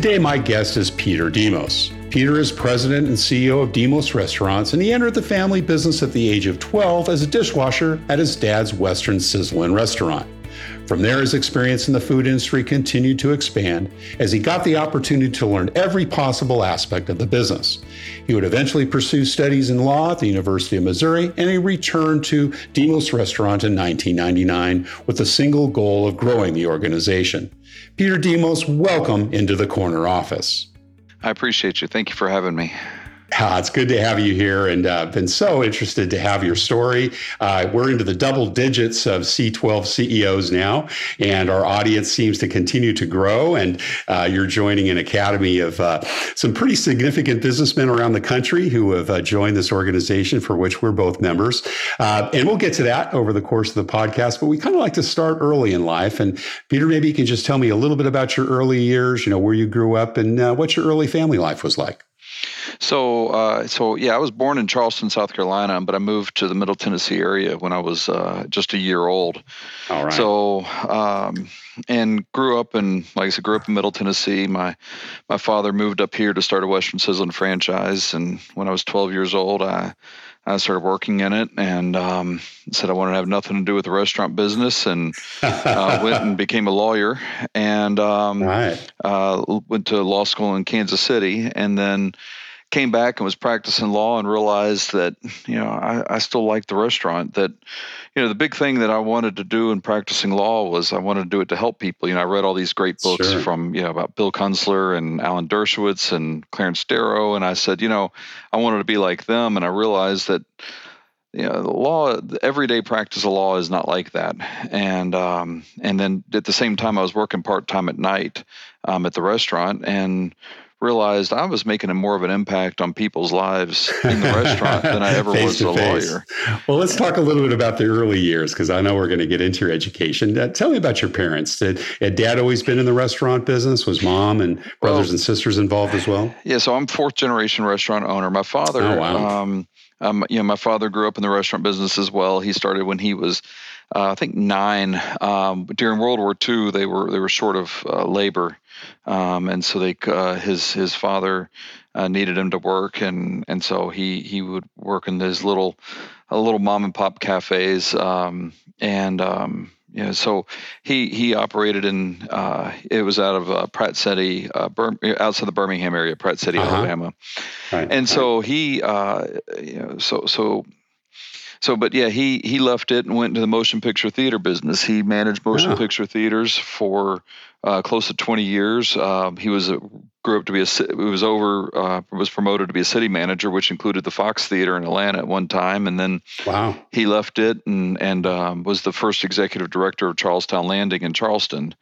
Today, my guest is Peter Demos. Peter is president and CEO of Demos Restaurants, and he entered the family business at the age of 12 as a dishwasher at his dad's Western Sizzlin restaurant. From there, his experience in the food industry continued to expand as he got the opportunity to learn every possible aspect of the business. He would eventually pursue studies in law at the University of Missouri, and he returned to Demos Restaurant in 1999 with the single goal of growing the organization. Peter Demos, welcome into the corner office. I appreciate you. Thank you for having me. Uh, it's good to have you here and uh, been so interested to have your story. Uh, we're into the double digits of C12 CEOs now, and our audience seems to continue to grow. And uh, you're joining an academy of uh, some pretty significant businessmen around the country who have uh, joined this organization for which we're both members. and we'll get to that over the course of the podcast, but we kind of like to start early in life. And Peter, maybe you can just tell me a little bit about your early years, you know, where you grew up and what your early family life was like. So, uh, so yeah, I was born in Charleston, South Carolina, but I moved to the Middle Tennessee area when I was uh, just a year old. All right. So, um, and grew up in, like I said, grew up in Middle Tennessee. My my father moved up here to start a Western Sizzlin franchise, and when I was 12 years old, I I started working in it and um, said I wanted to have nothing to do with the restaurant business and uh, went and became a lawyer and um, right. uh, went to law school in Kansas City and then came back and was practicing law and realized that you know I, I still liked the restaurant that you know the big thing that i wanted to do in practicing law was i wanted to do it to help people you know i read all these great books sure. from you know about Bill Kunstler and alan dershowitz and clarence darrow and i said you know i wanted to be like them and i realized that you know the law the everyday practice of law is not like that and um, and then at the same time i was working part-time at night um, at the restaurant and realized I was making a more of an impact on people's lives in the restaurant than I ever was as a lawyer. Well, let's talk a little bit about the early years because I know we're going to get into your education. Uh, tell me about your parents. Did had dad always been in the restaurant business? Was mom and brothers well, and sisters involved as well? Yeah, so I'm fourth generation restaurant owner. My father, oh, wow. um, um, you know, my father grew up in the restaurant business as well. He started when he was uh, I think nine. Um, during World War II, they were they were short of uh, labor, um, and so they uh, his his father uh, needed him to work, and and so he he would work in his little a little mom and pop cafes, um, and um, you know, so he he operated in uh, it was out of uh, Pratt City, uh, Bir- outside the Birmingham area, Pratt City, uh-huh. Alabama, right, and so he uh, you know so so so, but yeah, he he left it and went into the motion picture theater business. He managed motion yeah. picture theaters for uh, close to 20 years. Um, he was a, grew up to be a it was over uh, was promoted to be a city manager, which included the Fox Theater in Atlanta at one time, and then wow, he left it and and um, was the first executive director of Charles Towne Landing in Charleston.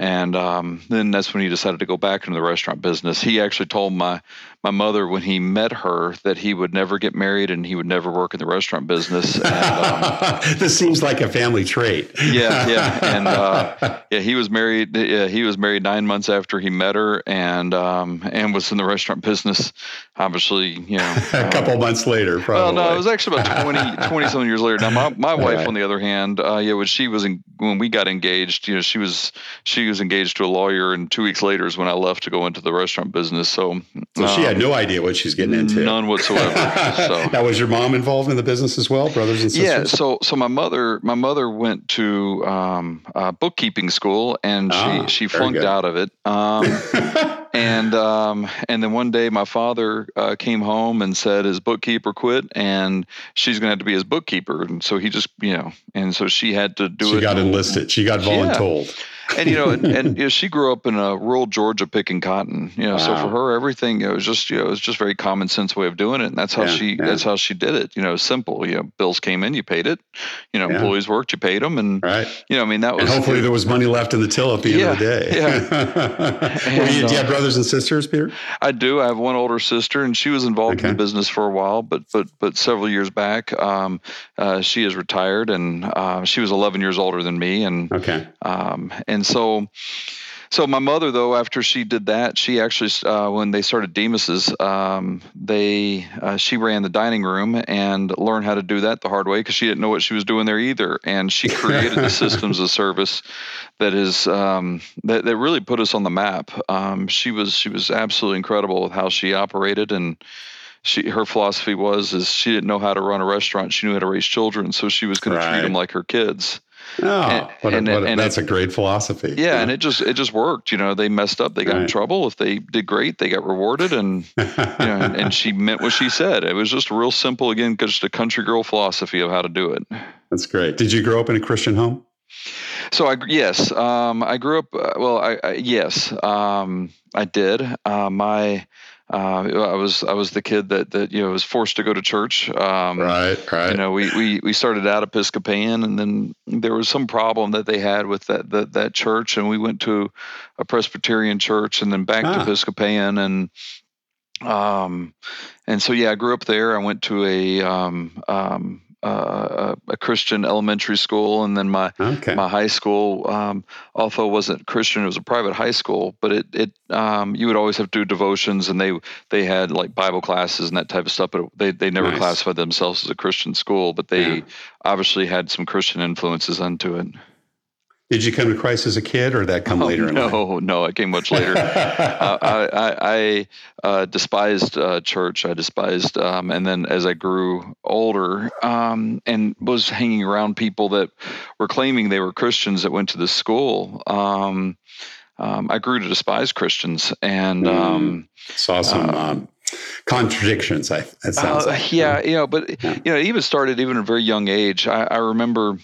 And um, then that's when he decided to go back into the restaurant business. He actually told my my mother when he met her that he would never get married and he would never work in the restaurant business. And, um, this seems like a family trait. yeah, yeah, and uh, yeah, he was married. Yeah, he was married nine months after he met her, and um, and was in the restaurant business. Obviously, you know, a couple um, months later. Probably. Well, no, it was actually about 20, 20 something years later. Now, my, my wife, right. on the other hand, uh, yeah, when she was in, when we got engaged, you know, she was she was engaged to a lawyer, and two weeks later is when I left to go into the restaurant business. So, so she had no idea what she's getting into. None whatsoever. so now, was your mom involved in the business as well, brothers and sisters? Yeah. So, so my mother, my mother went to um, uh, bookkeeping school, and ah, she she flunked out of it. Um, and um, and then one day my father uh, came home and said his bookkeeper quit and she's going to have to be his bookkeeper and so he just you know and so she had to do she it. She got enlisted. She got voluntold. Yeah and you know, and, and, you know, she grew up in a rural Georgia picking cotton. You know, wow. so for her, everything you know, it was just you know, it was just very common sense way of doing it, and that's how yeah, she yeah. that's how she did it. You know, simple. You know, bills came in, you paid it. You know, yeah. employees worked, you paid them, and right. You know, I mean, that was. And hopefully, there was money left in the till at the end of the day. Yeah. and, you, do you have uh, brothers and sisters, Peter? I do. I have one older sister, and she was involved okay. in the business for a while, but but but several years back, um, uh, she is retired, and uh, she was 11 years older than me, and okay, um, and so so my mother, though, after she did that, she actually, uh, when they started Demos's um, they uh, she ran the dining room and learned how to do that the hard way because she didn't know what she was doing there either. And she created the systems of service that is um, that that really put us on the map. Um, she was she was absolutely incredible with how she operated and she her philosophy was is she didn't know how to run a restaurant she knew how to raise children so she was going right. to treat them like her kids Oh, and, what a, and, what a, and that's it, a great philosophy. Yeah, yeah, and it just it just worked. You know, they messed up, they got right. in trouble. If they did great, they got rewarded, and you know, and, and, she meant what she said. It was just real simple, again, just a country girl philosophy of how to do it. That's great. Did you grow up in a Christian home? So I yes, um, I grew up. Uh, well, I, I yes, um, I did. Uh, my uh, I was I was the kid that that you know was forced to go to church. Um, right, right. You know, we, we we started out Episcopalian, and then there was some problem that they had with that that, that church, and we went to a Presbyterian church, and then back ah. to Episcopalian, and um, and so yeah, I grew up there. I went to a um, um, uh, a Christian elementary school, and then my okay. my high school, um, although wasn't Christian, it was a private high school. But it it um, you would always have to do devotions, and they they had like Bible classes and that type of stuff. But they they never nice. classified themselves as a Christian school, but they yeah. obviously had some Christian influences into it. Did you come to Christ as a kid, or that come oh, later? No, no, it came much later. uh, I, I, I uh, despised uh, church. I despised, um, and then as I grew older, um, and was hanging around people that were claiming they were Christians that went to this school. Um, um I grew to despise Christians, and mm, saw some. Uh, um, contradictions. I that sounds uh, like. yeah, you know, but yeah. you know, it even started even at a very young age. I, I remember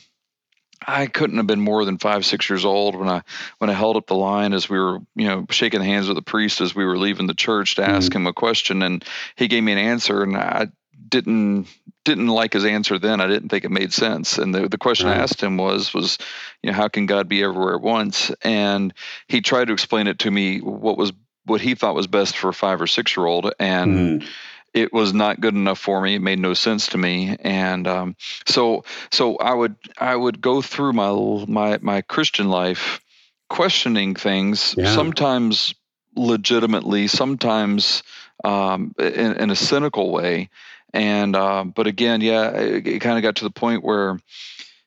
I couldn't have been more than five, six years old when I when I held up the line as we were, you know, shaking hands with the priest as we were leaving the church to ask mm-hmm. him a question, and he gave me an answer, and I didn't didn't like his answer then. I didn't think it made sense. And the the question right. I asked him was was, you know, how can God be everywhere at once? And he tried to explain it to me what was what he thought was best for a five or six year old, and. Mm it was not good enough for me. It made no sense to me, and um, so so I would I would go through my my my Christian life questioning things, yeah. sometimes legitimately, sometimes um, in, in, a cynical way, and uh, but again, yeah, it, it kind of got to the point where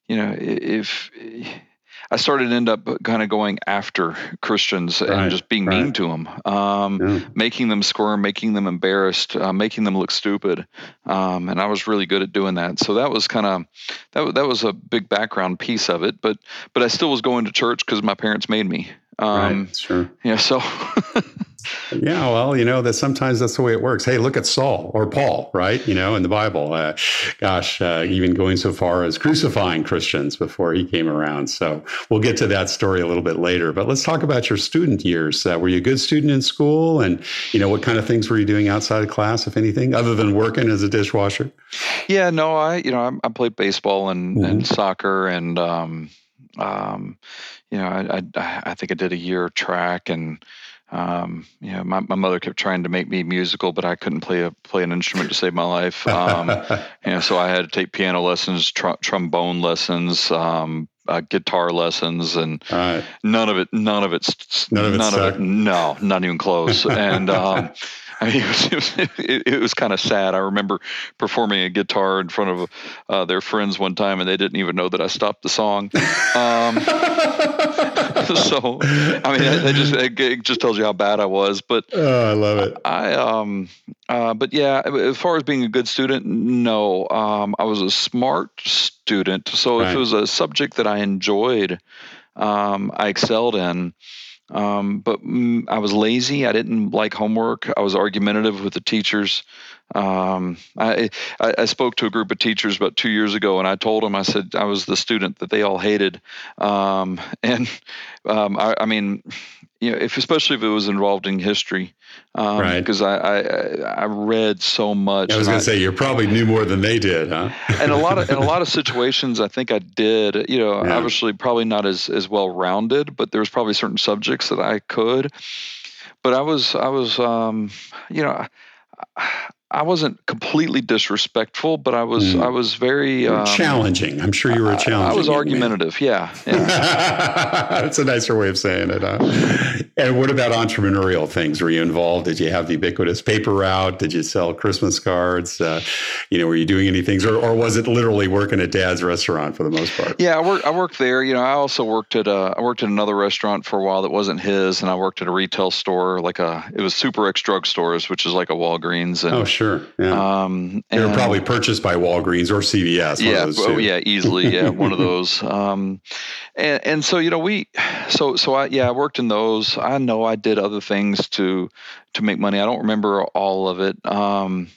you know if I started to end up kind of going after Christians right, and just being right. mean to them, um, yeah. making them squirm, making them embarrassed, uh, making them look stupid. Um, and I was really good at doing that. So that was kind of that that was a big background piece of it. But but I still was going to church because my parents made me. Um, right, sure. Yeah. So. yeah, well, you know that sometimes that's the way it works. Hey, look at Saul or Paul, right? You know, in the Bible. Uh, gosh, uh, even going so far as crucifying Christians before he came around. So we'll get to that story a little bit later. But let's talk about your student years. Uh, were you a good student in school, and you know what kind of things were you doing outside of class, if anything, other than working as a dishwasher? Yeah, no, I you know I, I played baseball and, mm-hmm. and soccer and. Um, um, you know, I, I, I think I did a year of track and um, you know, my, my mother kept trying to make me musical, but I couldn't play a play an instrument to save my life. Um, you know, so I had to take piano lessons, tr- trombone lessons, um, uh, guitar lessons, and right. none of it, none of it's, none of, none of it, no, not even close. and um, I mean, it was, it was, it, it was kind of sad. I remember performing a guitar in front of uh, their friends one time, and they didn't even know that I stopped the song. Um, so I mean, it, just it just tells you how bad I was. But oh, I love it. I um, uh, but yeah, as far as being a good student, no, um, I was a smart student. So right. if it was a subject that I enjoyed, um, I excelled in. Um, but mm, I was lazy. I didn't like homework. I was argumentative with the teachers. Um, I, I, I spoke to a group of teachers about two years ago, and I told them I said I was the student that they all hated. Um, and um, I, I mean, you know, if especially if it was involved in history, um, right? Because I, I, I read so much. I was going to say you probably knew more than they did, huh? and a lot of in a lot of situations, I think I did. You know, yeah. obviously probably not as as well rounded, but there was probably certain subjects that I could. But I was I was um, you know. I, I wasn't completely disrespectful, but I was mm. I was very um, challenging. I'm sure you were challenging. I, I was argumentative. Yeah, yeah. that's a nicer way of saying it. Huh? and what about entrepreneurial things? Were you involved? Did you have the ubiquitous paper route? Did you sell Christmas cards? Uh, you know, were you doing any things, or, or was it literally working at Dad's restaurant for the most part? Yeah, I worked. I worked there. You know, I also worked at a, uh, I worked at another restaurant for a while that wasn't his, and I worked at a retail store, like a it was Super X Drug Stores, which is like a Walgreens. And, oh, sure. Yeah. Um, they were probably purchased by Walgreens or CVS. Yeah, oh, yeah, easily. Yeah, one of those. Um, and and so you know we, so so I yeah I worked in those. I know I did other things to to make money. I don't remember all of it. Um,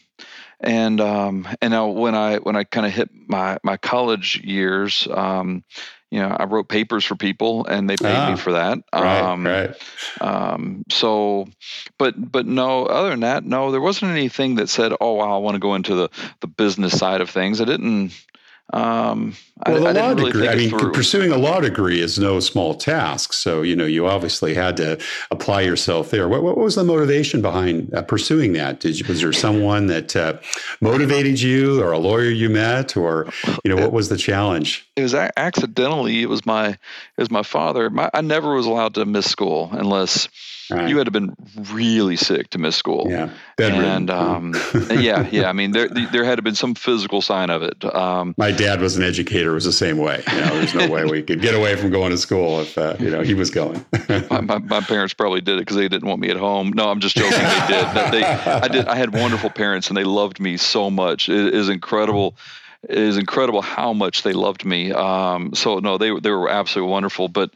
and um, and now when I when I kind of hit my my college years, um, you know, I wrote papers for people and they paid ah, me for that. Right, um, right. Um, so, but, but no, other than that, no, there wasn't anything that said, oh, wow, I want to go into the, the business side of things. I didn't, um, well, I, the I law really degree. I mean, pursuing a law degree is no small task. So, you know, you obviously had to apply yourself there. What, what was the motivation behind uh, pursuing that? Did you, was there someone that uh, motivated you, or a lawyer you met, or you know, what was the challenge? It was accidentally. It was my it was my father. My, I never was allowed to miss school unless Right. You had to been really sick to miss school. Yeah, and um, yeah, yeah. I mean, there there had to been some physical sign of it. Um, my dad was an educator; it was the same way. You know, there's no way we could get away from going to school if uh, you know he was going. my, my, my, parents probably did it because they didn't want me at home. No, I'm just joking. They did. They, I did. I had wonderful parents, and they loved me so much. It is incredible it is incredible how much they loved me. Um, so no, they they were absolutely wonderful. But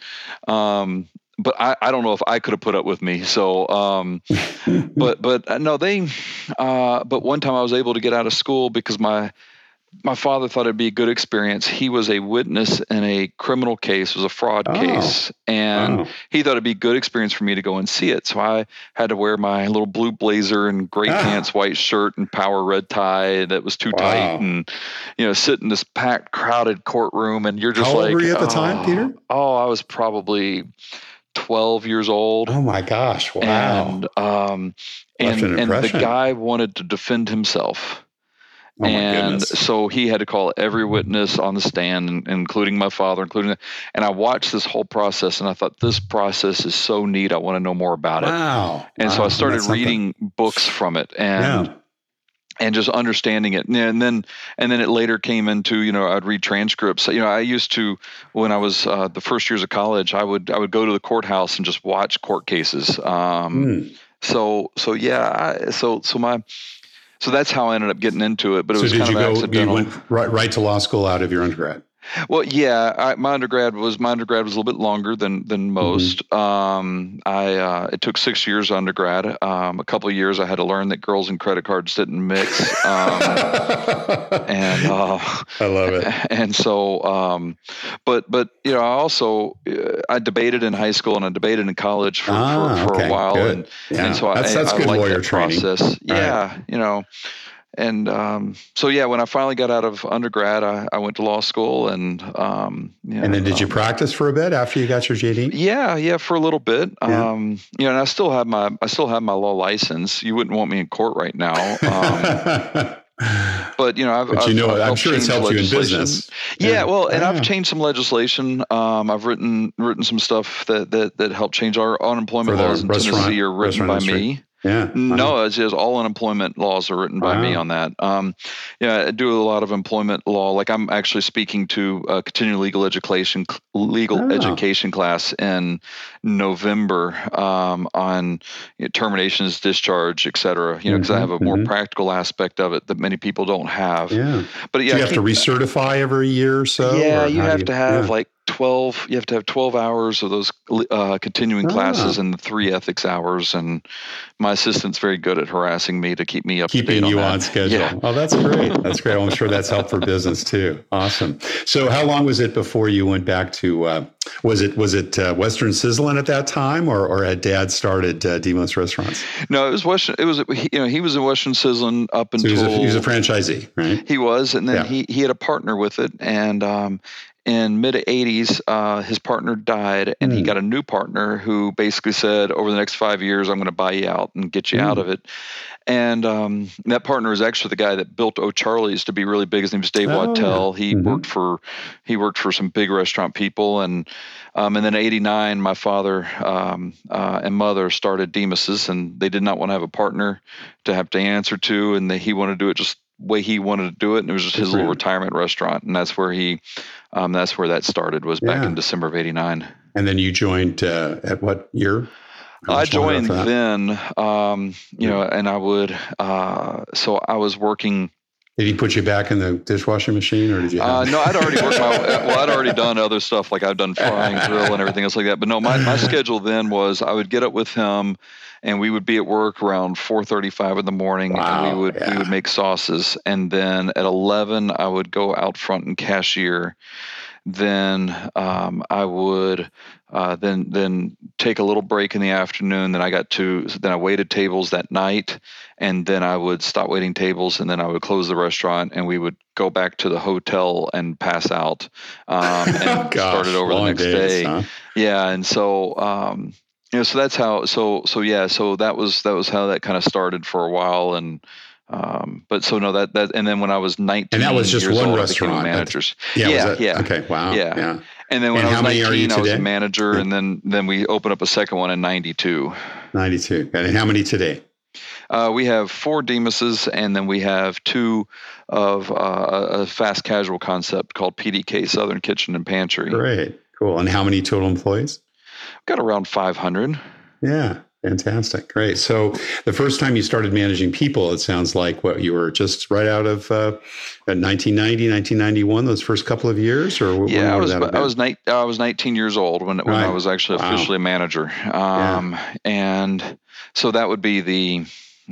um, but I, I don't know if I could have put up with me. So, um, but but uh, no, they. Uh, but one time I was able to get out of school because my my father thought it'd be a good experience. He was a witness in a criminal case, it was a fraud oh. case, and oh. he thought it'd be a good experience for me to go and see it. So I had to wear my little blue blazer and gray ah. pants, white shirt, and power red tie that was too wow. tight, and you know, sit in this packed, crowded courtroom, and you're just How like, old were you at the oh, time, Peter? Oh, I was probably 12 years old. Oh my gosh. Wow. And, um, and, an and the guy wanted to defend himself. Oh and so he had to call every witness on the stand, including my father, including, and I watched this whole process and I thought, this process is so neat. I want to know more about it. Wow. And wow. so I started reading books from it. And, yeah and just understanding it and then and then it later came into you know i'd read transcripts you know i used to when i was uh, the first years of college i would i would go to the courthouse and just watch court cases um, mm. so so yeah I, so so my so that's how i ended up getting into it but it so was did kind you of go accidental. you went right, right to law school out of your undergrad well, yeah, I, my undergrad was my undergrad was a little bit longer than than mm-hmm. most. Mm-hmm. Um, I uh, it took six years undergrad. Um, a couple of years I had to learn that girls and credit cards didn't mix. Um, and uh, I love it. And so, um, but but you know, I also uh, I debated in high school and I debated in college for ah, for, for okay, a while, good. and yeah. and so that's, I, that's I, good I lawyer that training. process. Yeah, right. you know and um, so yeah, when I finally got out of undergrad, I, I went to law school, and um, you know, and then did you um, practice for a bit after you got your JD? Yeah, yeah, for a little bit. Yeah. Um, you know, and I still have my I still have my law license. You wouldn't want me in court right now. Um, but you know, I've, but you know, i am sure it's helped you in business. Yeah, yeah. well, and yeah. I've changed some legislation. Um, I've written written some stuff that that that helped change our unemployment laws in Tennessee are written by industry. me. Yeah. No, it's just all unemployment laws are written by wow. me on that. Um, yeah, I do a lot of employment law. Like I'm actually speaking to a continuing legal education legal oh. education class in November um, on you know, terminations, discharge, et cetera. You know, because mm-hmm, I have a more mm-hmm. practical aspect of it that many people don't have. Yeah. But yeah, do you have to recertify every year or so. Yeah, you have you, to have yeah. like 12 you have to have 12 hours of those uh, continuing classes ah. and three ethics hours and my assistant's very good at harassing me to keep me up keeping you on, on schedule. Yeah. oh that's great. That's great. I'm sure that's helped for business too. Awesome. So how long was it before you went back to uh, was it was it uh, Western Sizzlin at that time or, or had dad started uh, demos restaurants? No it was western it was you know he was in Western Sizzlin up until so he, was a, he was a franchisee right? He was and then yeah. he he had a partner with it and um, in mid 80s uh, his partner died and mm. he hmm. got a new partner who basically said over the next five years i'm going to buy you out and get you mm. out hmm. of it and um, that partner is actually the guy that built O'Charley's to be really big. His name is Dave oh, Wachtel. He mm-hmm. worked for he worked for some big restaurant people, and um, and then '89, my father um, uh, and mother started Demos's, and they did not want to have a partner to have to answer to, and they, he wanted to do it just way he wanted to do it, and it was just his little retirement restaurant, and that's where he um, that's where that started was back yeah. in December of '89. And then you joined uh, at what year? I joined then, um, you know, and I would. Uh, so I was working. Did he put you back in the dishwashing machine, or did you? Uh, no, I'd already worked my. well, I'd already done other stuff like I've done frying, grill, and everything else like that. But no, my my schedule then was I would get up with him, and we would be at work around 4:35 in the morning, wow, and we would yeah. we would make sauces, and then at 11 I would go out front and cashier then um, I would uh, then then take a little break in the afternoon. Then I got to then I waited tables that night, and then I would stop waiting tables, and then I would close the restaurant, and we would go back to the hotel and pass out, um, and Gosh, started over the next days, day. Huh? Yeah, and so. Um, you know, so that's how. So, so yeah. So that was that was how that kind of started for a while, and um, but so no, that that and then when I was 19, and that was just one old, restaurant. Managers, yeah, yeah, yeah, Okay, wow, yeah. yeah. And then when and I was 19, I was a manager, and then then we opened up a second one in 92. 92. And how many today? Uh, we have four Demos's, and then we have two of uh, a fast casual concept called PDK Southern Kitchen and Pantry. Great, cool. And how many total employees? Got around 500. Yeah, Fantastic. Great. So the first time you started managing people, it sounds like what you were just right out of uh, 1990, 1991, those first couple of years or yeah, I was, I was, ni- I was 19 years old when, when right. I was actually officially wow. a manager. Um, yeah. and so that would be the,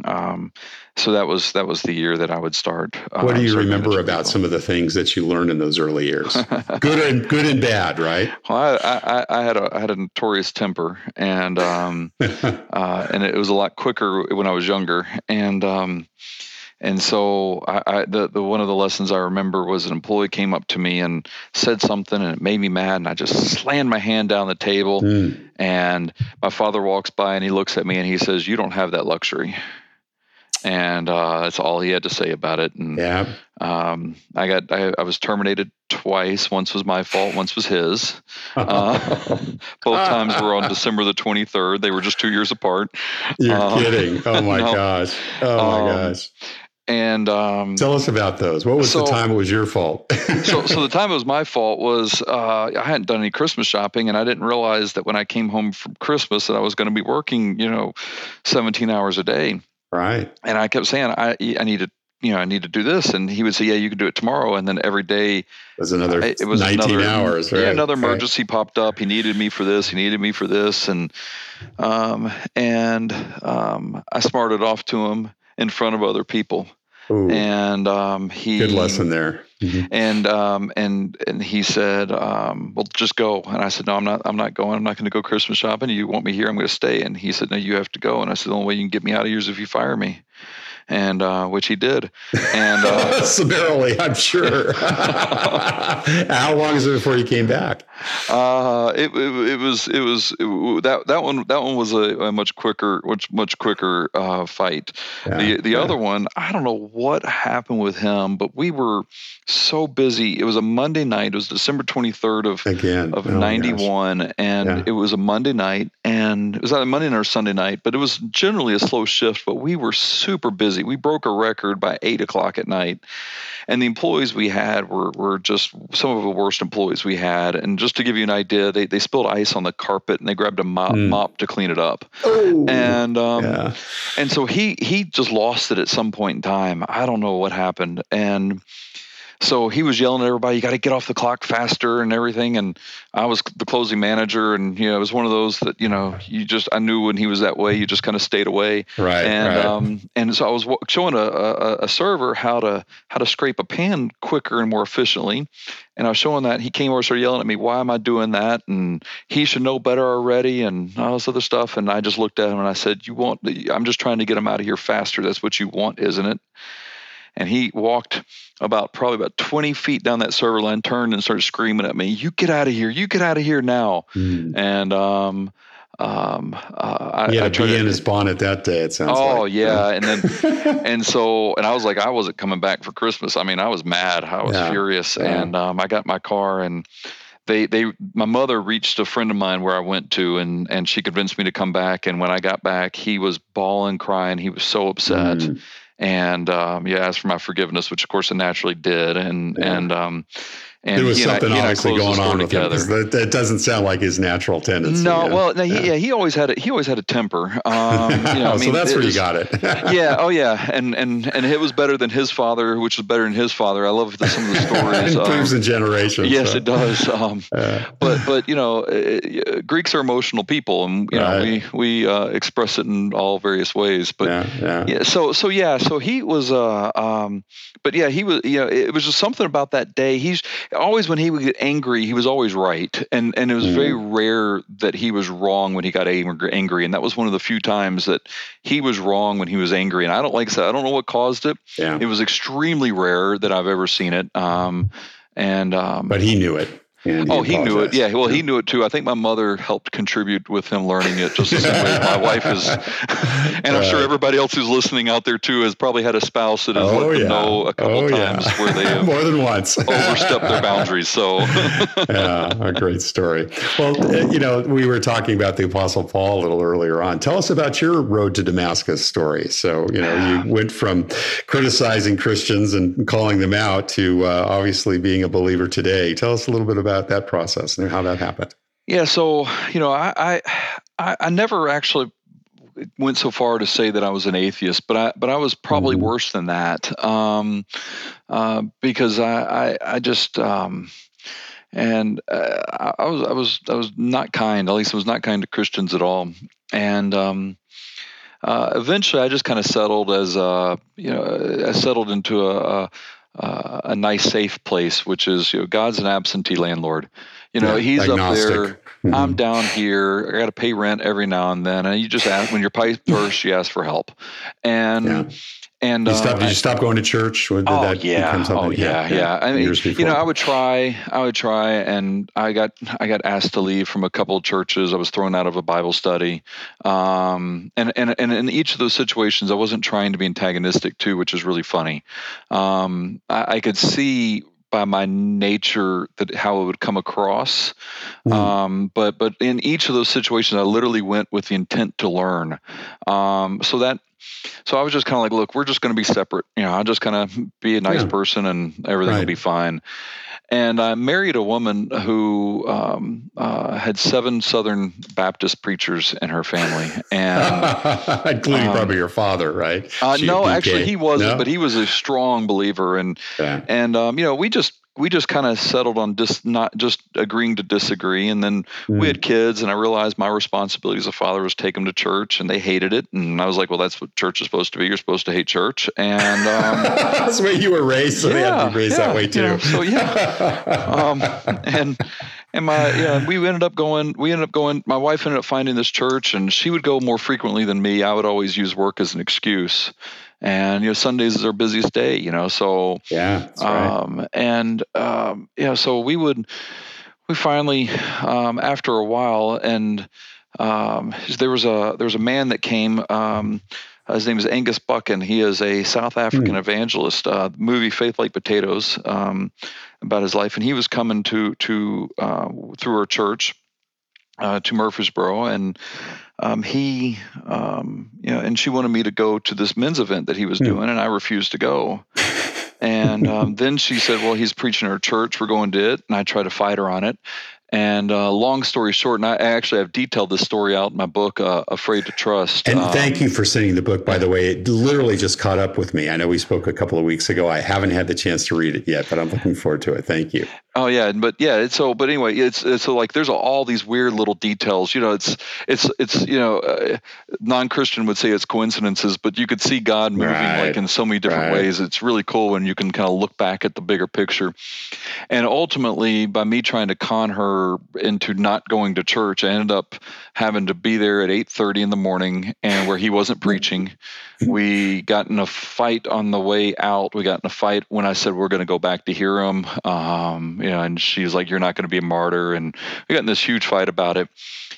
um, so that was that was the year that I would start. Uh, what do you remember about some of the things that you learned in those early years? good and good and bad, right? Well, I, I, I, had a I had a notorious temper, and um, uh, and it was a lot quicker when I was younger, and um, and so I, I, the, the one of the lessons I remember was an employee came up to me and said something and it made me mad and I just slammed my hand down the table mm. and my father walks by and he looks at me and he says you don't have that luxury and uh, that's all he had to say about it. And yeah, um, I got I, I, was terminated twice. Once was my fault. Once was his. Uh, both times were on December the twenty third. They were just two years apart. You're uh, kidding! Oh my no. gosh! Oh my um, gosh! And um, tell us about those. What was so, the time it was your fault? so, so the time it was my fault was uh, I hadn't done any Christmas shopping, and I didn't realize that when I came home from Christmas that I was going to be working, you know, 17 hours a day. Right. And I kept saying, I I need to you know, I need to do this. And he would say, yeah, you can do it tomorrow. And then every day it was another, it was 19 another, hours, right? Yeah, another emergency right. popped up. He needed me for this. He needed me for this. And, um, and, um, I smarted off to him in front of other people. Ooh, and, um, he, good lesson there. Mm-hmm. And, um, and, and he said, um, well, just go. And I said, no, I'm not, I'm not going. I'm not going to go Christmas shopping. You want me here? I'm going to stay. And he said, no, you have to go. And I said, the only way you can get me out of here is if you fire me and uh, which he did, and uh, summarily, I'm sure. How long is it before you came back? Uh, it, it, it was it was it, that that one that one was a, a much quicker much much quicker uh, fight. Yeah, the the yeah. other one, I don't know what happened with him, but we were so busy. It was a Monday night. It was December 23rd of Again. of oh, 91, gosh. and yeah. it was a Monday night, and it was either Monday night or Sunday night, but it was generally a slow shift. But we were super busy. We broke a record by eight o'clock at night, and the employees we had were were just some of the worst employees we had. And just to give you an idea, they they spilled ice on the carpet and they grabbed a mop, mm. mop to clean it up. Oh, and um, yeah. and so he he just lost it at some point in time. I don't know what happened, and so he was yelling at everybody, "You got to get off the clock faster and everything." And I was the closing manager, and you know, it was one of those that you know, you just I knew when he was that way, you just kind of stayed away. Right. And right. um, and so I was showing a, a, a server how to how to scrape a pan quicker and more efficiently. And I was showing that he came over, and started yelling at me, "Why am I doing that?" And he should know better already, and all this other stuff. And I just looked at him and I said, "You want? I'm just trying to get him out of here faster. That's what you want, isn't it?" And he walked about probably about 20 feet down that server line, turned and started screaming at me, "You get out of here! You get out of here now!" Mm. And um, um, uh, he had I, a bee in his bonnet that day. It sounds. Oh like. yeah, and then and so and I was like, I wasn't coming back for Christmas. I mean, I was mad. I was yeah. furious, yeah. and um, I got my car and they they my mother reached a friend of mine where I went to and and she convinced me to come back and when I got back he was bawling crying he was so upset mm and um, yeah, asked for my forgiveness, which of course I naturally did, and yeah. and um, and there was something I, obviously going on with together. him. That, doesn't sound like his natural tendency. No, yeah. well, no, he, yeah. yeah. he always had a, he always had a temper. Um, you know, I mean, so that's where you got it. yeah. Oh, yeah. And and and it was better than his father, which was better than his father. I love the, some of the stories. it improves um, in generations. Yes, so. it does. Um, but but you know, uh, Greeks are emotional people, and you know we we uh, express it in all various ways. But yeah, yeah. So so yeah. So he was. Uh, um, but yeah, he was. You know, it was just something about that day. He's always when he would get angry, he was always right, and and it was mm. very rare that he was wrong when he got angry, and that was one of the few times that he was wrong when he was angry. And I don't like I said, I don't know what caused it. Yeah. It was extremely rare that I've ever seen it. Um, and um, but he knew it. Oh, he knew it. Yeah. Well, he knew it too. I think my mother helped contribute with him learning it just the same way my wife is. And I'm sure everybody else who's listening out there too has probably had a spouse that has oh, let them know a couple oh, times yeah. where they have more than once overstepped their boundaries. So, yeah, a great story. Well, uh, you know, we were talking about the Apostle Paul a little earlier on. Tell us about your road to Damascus story. So, you know, you went from criticizing Christians and calling them out to uh, obviously being a believer today. Tell us a little bit about about that process and how that happened. Yeah, so you know, I I, I never actually went so far to say that I was an atheist, but I but I was probably mm-hmm. worse than that um, uh, because I I, I just um, and uh, I was I was I was not kind. At least I was not kind to Christians at all. And um, uh, eventually, I just kind of settled as a you know I settled into a, a uh, a nice safe place, which is you know God's an absentee landlord. You know yeah, He's agnostic. up there. Mm-hmm. I'm down here. I got to pay rent every now and then, and you just ask when you're first, you ask for help, and. Yeah. And you stop, uh, did you stop going to church? Or did oh, that yeah. oh yeah, yeah, yeah. I mean, you know, I would try, I would try, and I got, I got asked to leave from a couple of churches. I was thrown out of a Bible study, um, and and and in each of those situations, I wasn't trying to be antagonistic too, which is really funny. Um, I, I could see by my nature that how it would come across. Mm. Um, but but in each of those situations, I literally went with the intent to learn. Um, so that so I was just kind of like, look, we're just going to be separate. You know, I'll just kind of be a nice yeah. person and everything right. will be fine. And I married a woman who um, uh, had seven Southern Baptist preachers in her family, and including um, probably your father, right? Uh, no, actually he wasn't, no? but he was a strong believer, and yeah. and um, you know we just we just kind of settled on just not just agreeing to disagree and then mm. we had kids and i realized my responsibility as a father was take them to church and they hated it and i was like well that's what church is supposed to be you're supposed to hate church and um, that's the way you were raised so yeah, they had to be raised yeah, that way too you know, so yeah um, and and my yeah, we ended up going. We ended up going. My wife ended up finding this church, and she would go more frequently than me. I would always use work as an excuse, and you know Sundays is our busiest day. You know, so yeah, um, and um, yeah, so we would we finally um, after a while, and um, there was a there was a man that came. Um, his name is Angus Buchan. He is a South African mm. evangelist. Uh, movie Faith Like Potatoes um, about his life, and he was coming to to uh, through our church uh, to Murfreesboro, and um, he, um, you know, and she wanted me to go to this men's event that he was mm. doing, and I refused to go. and um, then she said, "Well, he's preaching at our church. We're going to it." And I tried to fight her on it. And uh, long story short, and I actually have detailed this story out in my book, uh, Afraid to Trust. And um, thank you for sending the book, by the way. It literally just caught up with me. I know we spoke a couple of weeks ago. I haven't had the chance to read it yet, but I'm looking forward to it. Thank you. Oh yeah, but yeah, it's so. But anyway, it's, it's so like there's all these weird little details. You know, it's it's it's you know, uh, non-Christian would say it's coincidences, but you could see God moving right. like in so many different right. ways. It's really cool when you can kind of look back at the bigger picture. And ultimately, by me trying to con her into not going to church, I ended up having to be there at 8:30 in the morning, and where he wasn't preaching. We got in a fight on the way out. We got in a fight when I said we're going to go back to hear him. Um, you know, and she's like, "You're not going to be a martyr," and we got in this huge fight about it.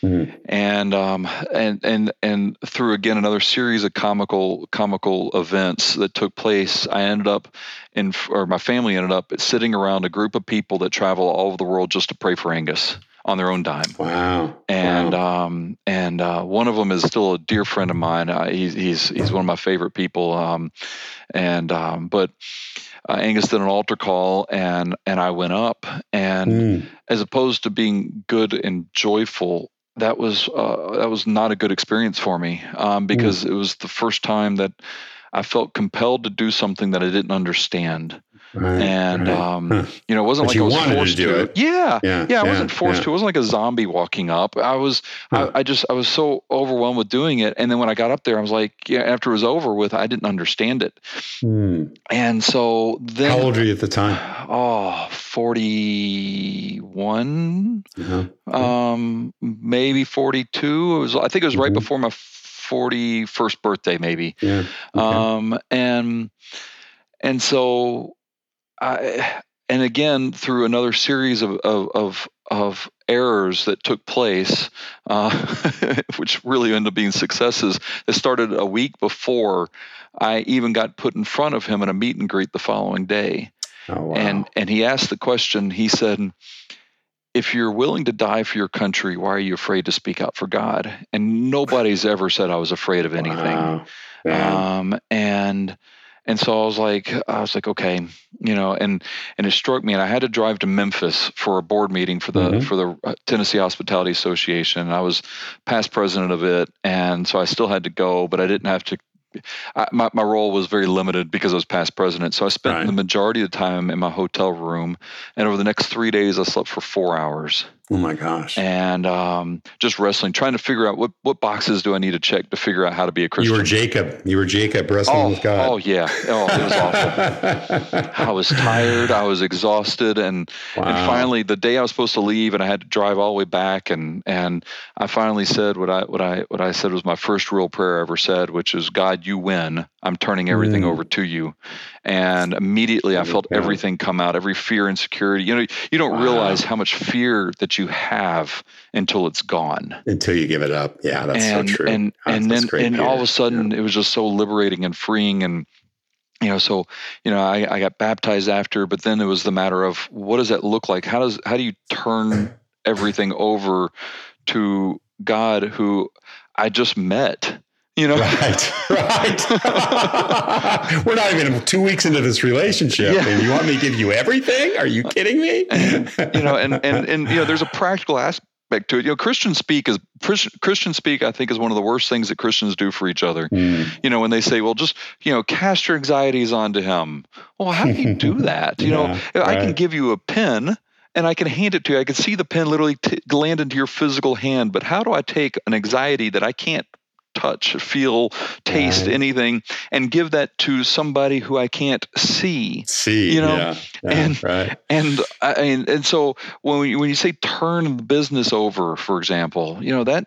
Mm-hmm. And um, and and and through again another series of comical comical events that took place, I ended up in, or my family ended up sitting around a group of people that travel all over the world just to pray for Angus on their own dime. Wow. And wow. um and uh, one of them is still a dear friend of mine. Uh, he's he's he's one of my favorite people. Um, and um, but uh, Angus did an altar call, and and I went up, and mm. as opposed to being good and joyful, that was uh, that was not a good experience for me um, because mm. it was the first time that I felt compelled to do something that I didn't understand. Right, and right. Um, huh. you know, it wasn't but like I was forced to. to. It. Yeah, yeah, yeah. I wasn't forced yeah. to. It wasn't like a zombie walking up. I was, huh. I, I, just, I was so overwhelmed with doing it. And then when I got up there, I was like, yeah. After it was over with, I didn't understand it. Hmm. And so then, how old were you at the time? Oh, 41, uh-huh. um, maybe 42. It was, I think it was right mm-hmm. before my 41st birthday, maybe. Yeah. Okay. Um, and, and so I, and again through another series of of of, of errors that took place, uh, which really ended up being successes. That started a week before I even got put in front of him in a meet and greet the following day. Oh, wow. And and he asked the question. He said, "If you're willing to die for your country, why are you afraid to speak out for God?" And nobody's ever said I was afraid of anything. Wow. Um, and and so I was like, I was like, okay, you know, and and it struck me, and I had to drive to Memphis for a board meeting for the mm-hmm. for the uh, Tennessee Hospitality Association. I was past president of it, and so I still had to go, but I didn't have to I, my, my role was very limited because I was past president. So I spent right. the majority of the time in my hotel room. And over the next three days, I slept for four hours. Oh my gosh! And um, just wrestling, trying to figure out what what boxes do I need to check to figure out how to be a Christian. You were Jacob. You were Jacob wrestling oh, with God. Oh yeah. Oh, it was awful. I was tired. I was exhausted, and wow. and finally, the day I was supposed to leave, and I had to drive all the way back, and and I finally said what I what I what I said was my first real prayer I ever said, which is God, you win. I'm turning everything mm. over to you. And immediately I felt everything come out, every fear and security. You know, you don't wow. realize how much fear that you have until it's gone. Until you give it up. Yeah, that's and, so true. And that's, and then and all of a sudden yeah. it was just so liberating and freeing and you know so you know I, I got baptized after but then it was the matter of what does that look like how does how do you turn everything over to god who i just met you know right right we're not even two weeks into this relationship yeah. and you want me to give you everything are you kidding me and, you know and, and and you know there's a practical aspect to it you know christian speak is christian speak i think is one of the worst things that christians do for each other mm. you know when they say well just you know cast your anxieties onto him well how do you do that you yeah, know right. i can give you a pen and I can hand it to you. I can see the pen literally t- land into your physical hand. But how do I take an anxiety that I can't touch, feel, taste Right. anything, and give that to somebody who I can't see. See, You know, yeah, yeah, and- right. And I and, and so when we, when you say turn the business over, for example, you know that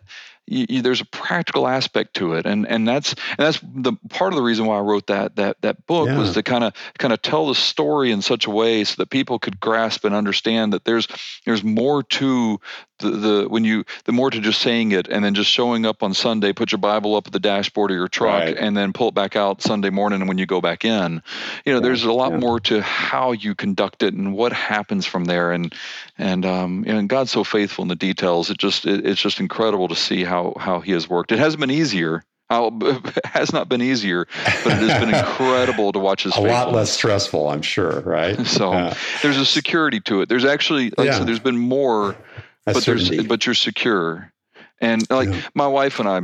you, you, there's a practical aspect to it, and and that's and that's the part of the reason why I wrote that that that book Yeah. was to kind of kind of tell the story in such a way so that people could grasp and understand that there's there's more to the, the when you the more to just saying it and then just showing up on Sunday, put your Bible up at the dashboard of your truck, Right. and then pull it back out Sunday morning when you go back in. You know, there's a lot yeah. more to how you conduct it and what happens from there, and and um and God's so faithful in the details. It just it, it's just incredible to see how how He has worked. It hasn't been easier. How it has not been easier, but it has been incredible to watch His a lot less stressful, I'm sure, right? So Yeah, there's a security to it. There's actually, like I Yeah. said, there's been more a but but you're secure and like Yeah. my wife and i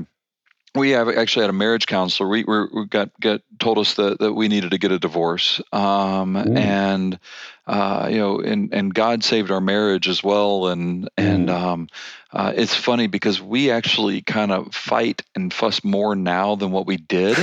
we have actually had a marriage counselor. We, we, we got got told us that, that we needed to get a divorce. Um Mm. and uh you know and and god saved our marriage as well. And and Mm. um uh, it's funny because we actually kind of fight and fuss more now than what we did.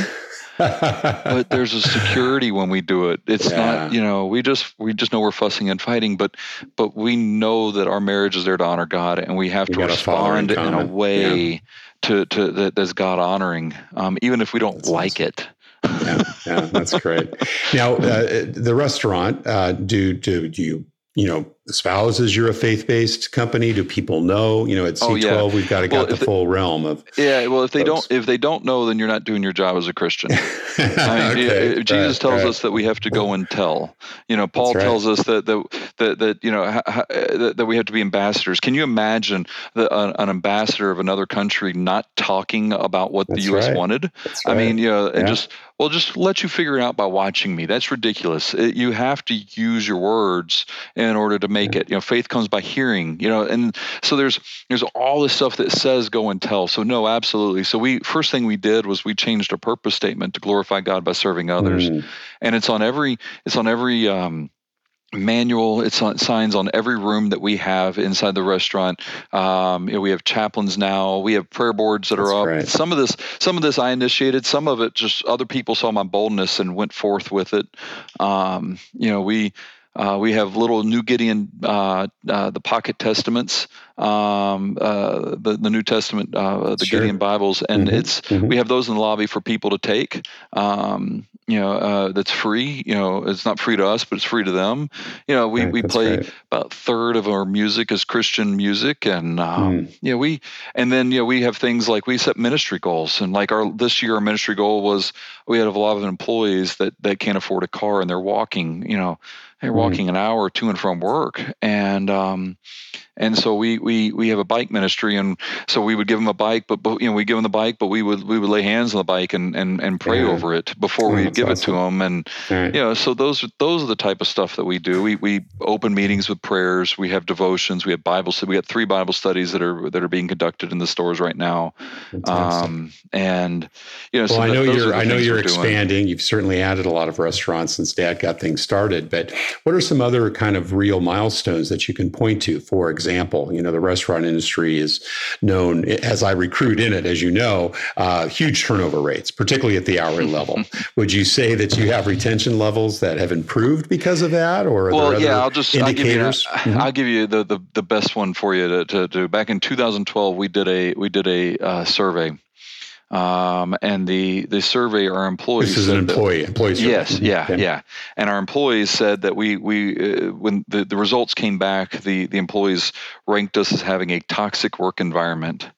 But there's a security when we do it. It's Yeah. not you know we just we just know we're fussing and fighting but but we know that our marriage is there to honor god and we have We to got a in respond in, a way to to that that's god honoring um, even if we don't That's like it yeah, yeah, that's great. Now, uh, the restaurant, uh, do, do do you you know espouses you're a faith based company? Do people know? You know, at Oh, C12, yeah. we've got to Well, got the if the- full realm of. yeah well if they Folks. don't if they don't know then you're not doing your job as a christian I mean, Okay, yeah, Jesus right, tells right. us that we have to go and tell. You know, Paul right. tells us that that that, that you know ha, ha, that, that we have to be ambassadors. Can you imagine the, an, an ambassador of another country not talking about what That's the U.S. wanted? I mean, you know, and just well, just let you figure it out by watching me. That's ridiculous. It, you have to use your words in order to make it. You know, faith comes by hearing. You know, and so there's there's all this stuff that says go and tell. So no, absolutely. So we first thing we did was we changed our purpose statement to glorify God by serving others, Mm, and it's on every it's on every. Um, manual it's on signs on every room that we have inside the restaurant um, you know, we have chaplains now we have prayer boards that That's are up great. some of this some of this i initiated some of it just other people saw my boldness and went forth with it um, you know we uh, we have little New Gideon, uh, uh, the pocket testaments, um, uh, the the New Testament, uh, the Sure. Gideon Bibles, and Mhm, it's mhm. we have those in the lobby for people to take. Um, you know, uh, that's free. You know, it's not free to us, but it's free to them. You know, we Right, we play great. about a third of our music is Christian music, and um, Mm. you know we and then you know we have things like we set ministry goals, and like our this year our ministry goal was we had a lot of employees that that can't afford a car and they're walking. You know, they're Mm. walking an hour to and from work, and um, and so we we we have a bike ministry, and so we would give them a bike, but, but you know we give them the bike, but we would we would lay hands on the bike and and, and pray Yeah. over it before Oh, we give it to them, and right. you know so those are those are the type of stuff that we do. We we open meetings with prayers, we have devotions, we have Bible. We got three Bible studies that are that are being conducted in the stores right now, um, and you know so well, I know you're. I know you're we're doing. expanding. You've certainly added a lot of restaurants since Dad got things started. But what are some other kind of real milestones that you can point to? For example, you know, the restaurant industry is known as I recruit in it, as you know, uh, huge turnover rates, particularly at the hourly level. Would you say that you have retention levels that have improved because of that, or are well, there yeah, I'll just I'll give you, indicators? Mhm. I'll give you the, the, the best one for you to, to do. Back in 2012, we did a we did a uh, survey, um, and the the survey our employees This is an said that- employee. Employee. survey. Yes, yeah, Okay. yeah. And our employees said that we we uh, when the, the results came back, the the employees ranked us as having a toxic work environment.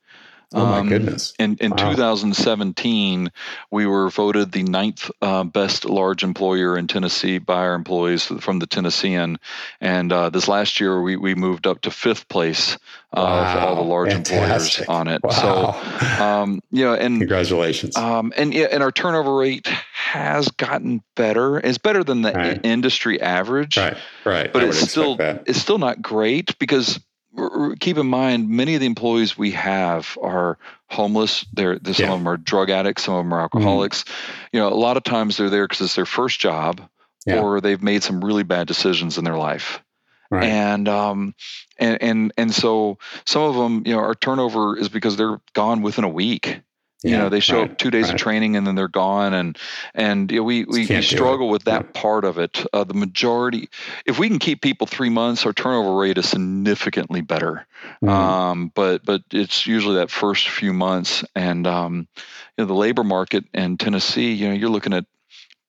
Oh my Um, goodness. In in Wow. 2017, we were voted the ninth uh, best large employer in Tennessee by our employees from the Tennessean, and uh, this last year we we moved up to fifth place of all the large Fantastic. employers on it. Wow. So um, you know, and Congratulations. um, and yeah, and our turnover rate has gotten better. It's better than the Right. industry average, right. Right. but I it's still it's still not great because keep in mind many of the employees we have are homeless. They're, they're some Yeah. Mm-hmm. of them are drug addicts, some of them are alcoholics. You know, a lot of times they're there because it's their first job, Yeah. or they've made some really bad decisions in their life Right. and um and and and so some of them you know our turnover is because they're gone within a week Yeah, you know, they show right, up two days right. of training and then they're gone, and and you know, we we, we struggle with that yeah. part of it. Uh, the majority, if we can keep people three months, our turnover rate is significantly better. Mm-hmm. Um, but but it's usually that first few months, and um, you know, the labor market in Tennessee, you know, you're looking at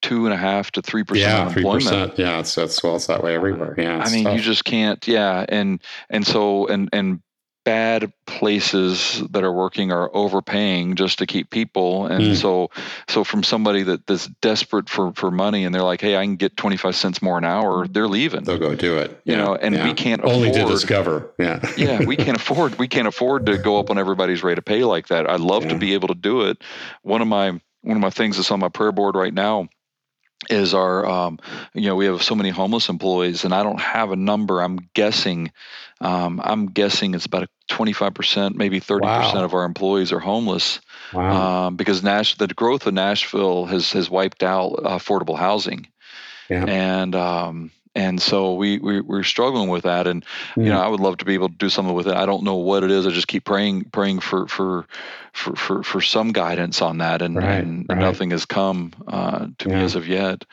two and a half to three percent yeah, unemployment. Yeah, it's that's well, it's that way everywhere. Yeah, I mean, tough. you just can't. Yeah, and and so and and bad places that are working are overpaying just to keep people. And mm. so so from somebody that that's desperate for for money and they're like hey i can get 25 cents more an hour they're leaving. They'll go do it. You yeah. know and yeah. we can't only afford, to discover. Yeah. Yeah we can't afford we can't afford to go up on everybody's rate of pay like that. I'd love yeah. to be able to do it. One of my one of my things that's on my prayer board right now is our um, you know we have so many homeless employees and i don't have a number. I'm guessing um, i'm guessing it's about 25% maybe 30% wow. of our employees are homeless wow. um, because Nash, the growth of nashville has has wiped out affordable housing yeah. and um, and so we, we we're struggling with that and you know i would love to be able to do something with it i don't know what it is i just keep praying praying for for for for, for some guidance on that and, right, and right. nothing has come uh, to yeah. me as of yet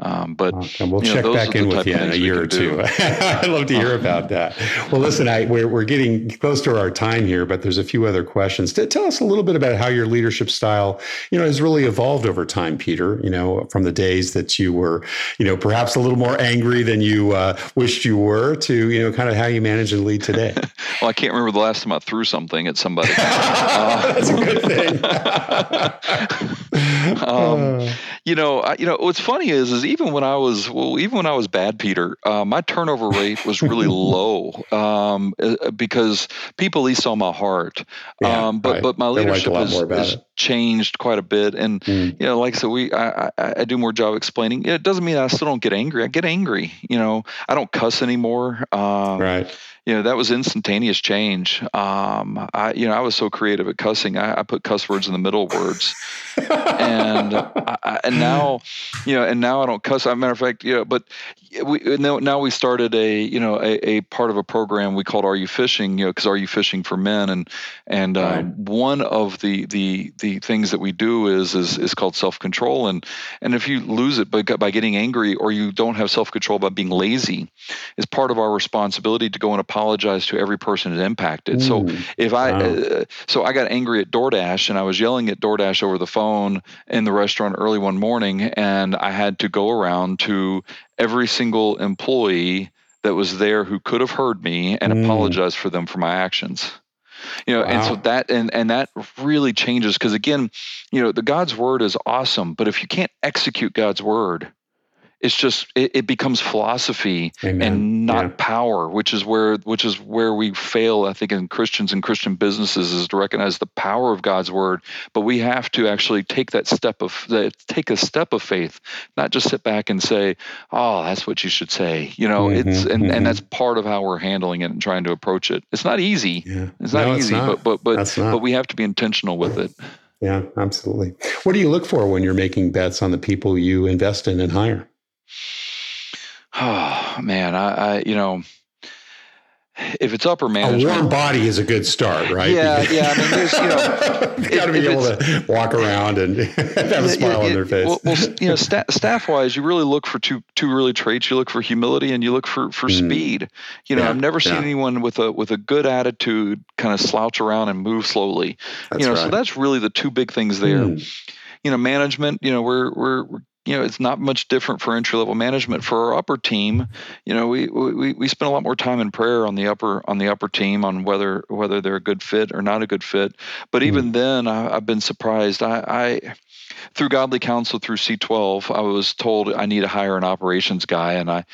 um, but okay, we'll check back in with you in a year or two. I'd love to hear uh-huh. about that. Well, listen, I, we're, we're getting close to our time here, but there's a few other questions. Tell us a little bit about how your leadership style, you know, has really evolved over time, Peter. You know, from the days that you were, you know, perhaps a little more angry than you uh, wished you were, to you know, kind of how you manage and lead today. well, I can't remember the last time I threw something at somebody. uh, That's a good thing. um, you know, I, you know, what's funny is, is even when I was, well, even when I was bad, Peter, uh, my turnover rate was really low um, uh, because people at least saw my heart. Yeah, um, but right. but my leadership like has, has changed quite a bit, and mm. you know, like I said, we I, I, I do more job explaining. It doesn't mean I still don't get angry. I get angry. You know, I don't cuss anymore. Um, right you know that was instantaneous change. Um, i you know i was so creative at cussing. I, I put cuss words in the middle words. And I, and now you know and now i don't cuss. As a matter of fact you know but we now we started a you know a, a part of a program we called are you fishing? You know because are you fishing for men? And and um, right. one of the the the things that we do is is is called self-control. And and if you lose it by, by getting angry or you don't have self-control by being lazy is part of our responsibility to go and apologize to every person that impacted. Mm. So if I, wow. uh, so I got angry at DoorDash and I was yelling at DoorDash over the phone in the restaurant early one morning, and I had to go around to every single employee that was there who could have heard me and mm. apologize for them for my actions you know wow. and so that and and that really changes because again you know the god's word is awesome but if you can't execute god's word it's just it, it becomes philosophy Amen. and not yeah. power which is where which is where we fail i think in christians and christian businesses is to recognize the power of god's word but we have to actually take that step of take a step of faith not just sit back and say oh that's what you should say you know mm-hmm, it's and, mm-hmm. and that's part of how we're handling it and trying to approach it it's not easy yeah. it's not no, easy it's not. but but but but we have to be intentional with it yeah absolutely what do you look for when you're making bets on the people you invest in and hire Oh man, I, I you know, if it's upper management, a warm body is a good start, right? Yeah, yeah. I mean, there's you know, you got to be able to walk around and have a smile on their face. Well, well you know, sta- staff wise, you really look for two two really traits. You look for humility and you look for for mm. speed. You know, yeah, I've never seen yeah. anyone with a with a good attitude kind of slouch around and move slowly. That's you know, right. so that's really the two big things there. Mm. You know, management. You know, we're we're, we're you know, it's not much different for entry level management. For our upper team, you know, we, we we spend a lot more time in prayer on the upper on the upper team on whether whether they're a good fit or not a good fit. But mm even then, I, have been surprised. I, I through godly counsel through C12, I was told I need to hire an operations guy, and I,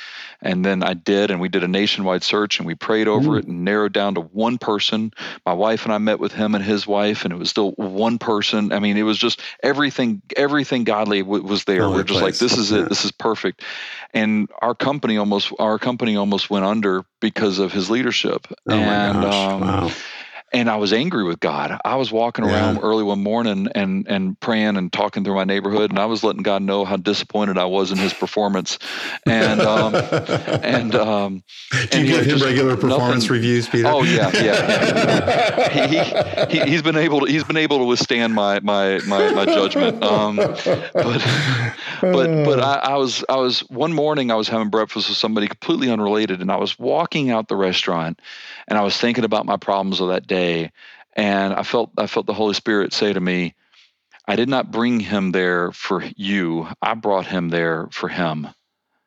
and then I did, and we did a nationwide search, and we prayed over mm. it and narrowed down to one person. My wife and I met with him and his wife, and it was still one person. I mean, it was just everything, everything godly w- was there. We're just place. like, this is yeah. it, this is perfect, and our company almost, our company almost went under because of his leadership. Oh and, my gosh! Um, wow and I was angry with God. I was walking around yeah. early one morning and and praying and talking through my neighborhood, and I was letting God know how disappointed I was in His performance. And um, and um, do you give him regular performance nothing, reviews, Peter? Oh yeah, yeah. yeah. he, he has been able to he's been able to withstand my my my, my judgment. Um, but but but I, I was I was one morning I was having breakfast with somebody completely unrelated, and I was walking out the restaurant, and I was thinking about my problems of that day day and i felt i felt the holy spirit say to me i did not bring him there for you i brought him there for him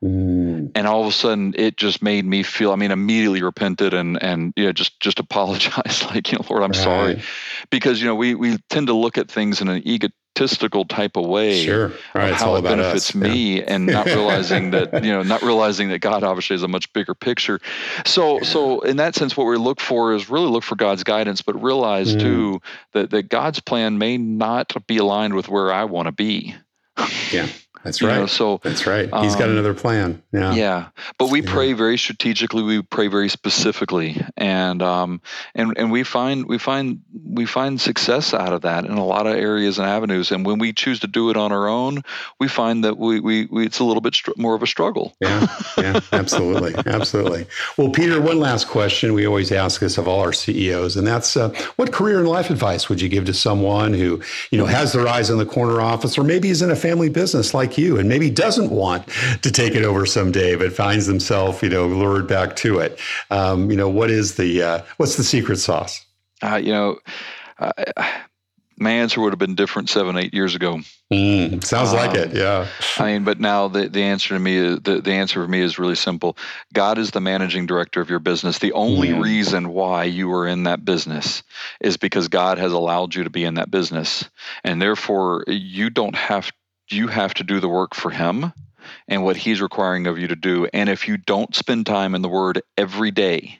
mm. and all of a sudden it just made me feel i mean immediately repented and and you know just just apologize like you know lord i'm right. sorry because you know we we tend to look at things in an ego egotistical type of way sure. right, of how it benefits us. me yeah. and not realizing that you know not realizing that god obviously has a much bigger picture so so in that sense what we look for is really look for god's guidance but realize mm. too that, that god's plan may not be aligned with where i want to be yeah that's right. Know, so that's right. He's um, got another plan. Yeah. Yeah. But we yeah. pray very strategically. We pray very specifically, and um, and and we find we find we find success out of that in a lot of areas and avenues. And when we choose to do it on our own, we find that we we, we it's a little bit str- more of a struggle. Yeah. Yeah. absolutely. Absolutely. Well, Peter, one last question we always ask this of all our CEOs, and that's uh, what career and life advice would you give to someone who you know has their eyes on the corner office, or maybe is in a family business like like you and maybe doesn't want to take it over someday, but finds himself, you know, lured back to it. Um, you know, what is the uh, what's the secret sauce? Uh, you know, uh, my answer would have been different seven, eight years ago. Mm, sounds um, like it, yeah. I mean, but now the, the answer to me is the, the answer for me is really simple. God is the managing director of your business. The only mm. reason why you are in that business is because God has allowed you to be in that business. And therefore you don't have you have to do the work for him and what he's requiring of you to do. And if you don't spend time in the word every day,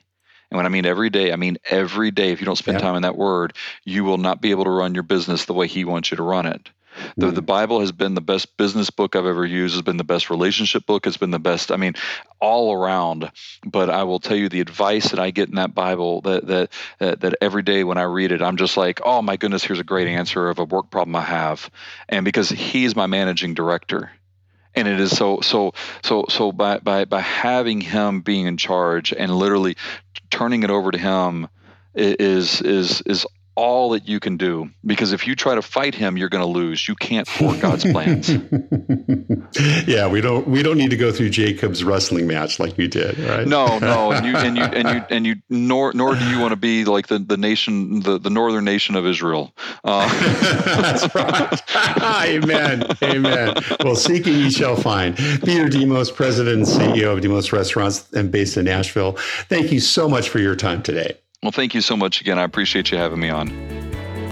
and when I mean every day, I mean every day, if you don't spend yeah. time in that word, you will not be able to run your business the way he wants you to run it. The, mm. the Bible has been the best business book I've ever used, has been the best relationship book, has been the best, I mean, all around. But I will tell you the advice that I get in that Bible that that that, that every day when I read it, I'm just like, oh my goodness, here's a great answer of a work problem I have. And because he's my managing director and it is so so so so by by by having him being in charge and literally turning it over to him is is is all that you can do because if you try to fight him you're going to lose. You can't thwart god's plans. Yeah we don't we don't need to go through jacob's wrestling match like you did right? No no and you and you and you and you nor nor do you want to be like the the nation the, the northern nation of israel. Uh, that's right. Amen amen. Well seeking you shall find. Peter demos president and ceo of demos restaurants and based in nashville thank you so much for your time today well, thank you so much again. I appreciate you having me on.